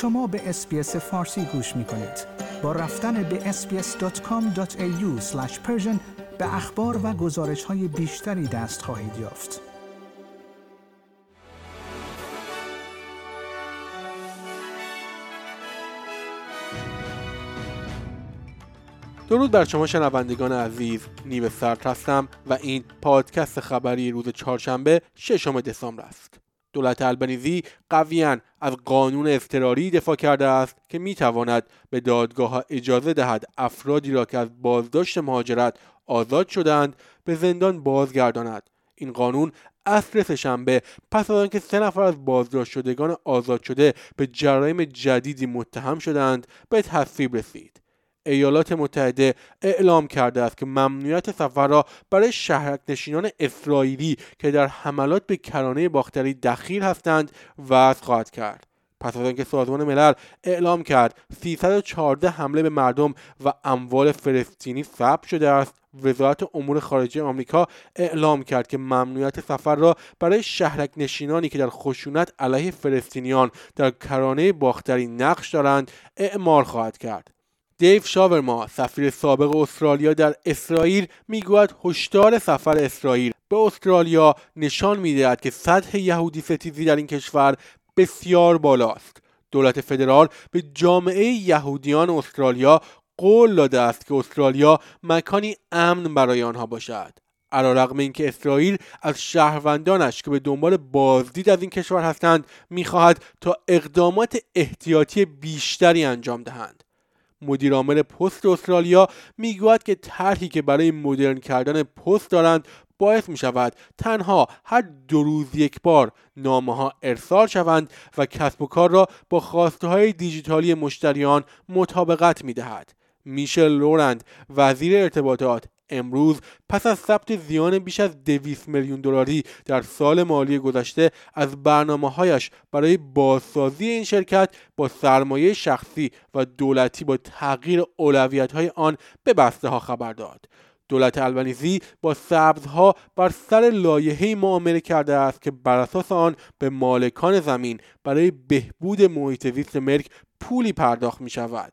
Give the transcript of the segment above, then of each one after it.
شما به SBS فارسی گوش می کنید. با رفتن به sbs.com.au به اخبار و گزارش های بیشتری دست خواهید یافت. درود بر شما شنوندگان عزیز نیو سرد هستم و این پادکست خبری روز چهارشنبه ششم دسامبر است دولت البنیزی قویا از قانون اضطراری دفاع کرده است که می تواند به دادگاه اجازه دهد افرادی را که از بازداشت مهاجرت آزاد شدند به زندان بازگرداند. این قانون اصر سهشنبه پس از آنکه سه نفر از بازداشت شدگان آزاد شده به جرایم جدیدی متهم شدند به تصویب رسید. ایالات متحده اعلام کرده است که ممنوعیت سفر را برای شهرک نشینان اسرائیلی که در حملات به کرانه باختری دخیل هستند وضع خواهد کرد. پس از آنکه سازمان ملل اعلام کرد 314 حمله به مردم و اموال فلسطینی ثبت شده است وزارت امور خارجه آمریکا اعلام کرد که ممنوعیت سفر را برای شهرک نشینانی که در خشونت علیه فلسطینیان در کرانه باختری نقش دارند اعمال خواهد کرد. دیو شاورما سفیر سابق استرالیا در اسرائیل می‌گوید هشدار سفر اسرائیل به استرالیا نشان می‌دهد که سطح یهودی ستیزی در این کشور بسیار بالاست. دولت فدرال به جامعه یهودیان استرالیا قول داده است که استرالیا مکانی امن برای آنها باشد. علیرغم اینکه اسرائیل از شهروندانش که به دنبال بازدید از این کشور هستند می‌خواهد تا اقدامات احتیاطی بیشتری انجام دهند. مدیرعامل پست استرالیا می‌گوید که طرحی که برای مدرن کردن پست دارند باعث می شود تنها هر دو روز یک بار نامه ها ارسال شوند و کسب و کار را با خواسته های دیجیتالی مشتریان مطابقت می دهد. میشل لورند وزیر ارتباطات امروز پس از ثبت زیان بیش از 200 میلیون دلاری در سال مالی گذشته از برنامه هایش برای بازسازی این شرکت با سرمایه شخصی و دولتی با تغییر اولویت های آن به بسته ها خبر داد. دولت البنیزی با سبزها بر سر لایحه معامله کرده است که بر اساس آن به مالکان زمین برای بهبود محیط زیست مرک پولی پرداخت می شود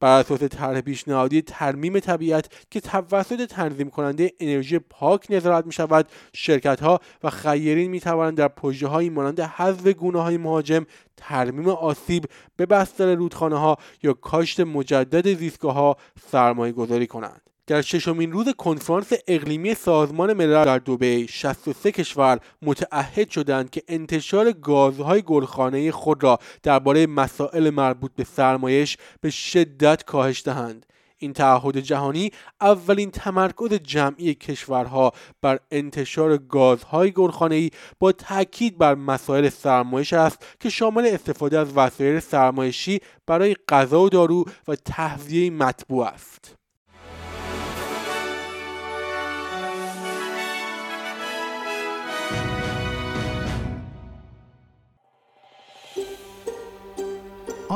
بر اساس طرح پیشنهادی ترمیم طبیعت که توسط تنظیم کننده انرژی پاک نظارت می شود شرکت ها و خیرین می توانند در پروژه هایی مانند حذف گونه های مهاجم ترمیم آسیب به بستر رودخانه ها یا کاشت مجدد زیستگاه ها سرمایه گذاری کنند. در ششمین روز کنفرانس اقلیمی سازمان ملل در دبی 63 کشور متعهد شدند که انتشار گازهای گلخانه خود را درباره مسائل مربوط به سرمایش به شدت کاهش دهند. این تعهد جهانی اولین تمرکز جمعی کشورها بر انتشار گازهای گلخانه‌ای با تاکید بر مسائل سرمایش است که شامل استفاده از وسایل سرمایشی برای غذا و دارو و تهویه مطبوع است.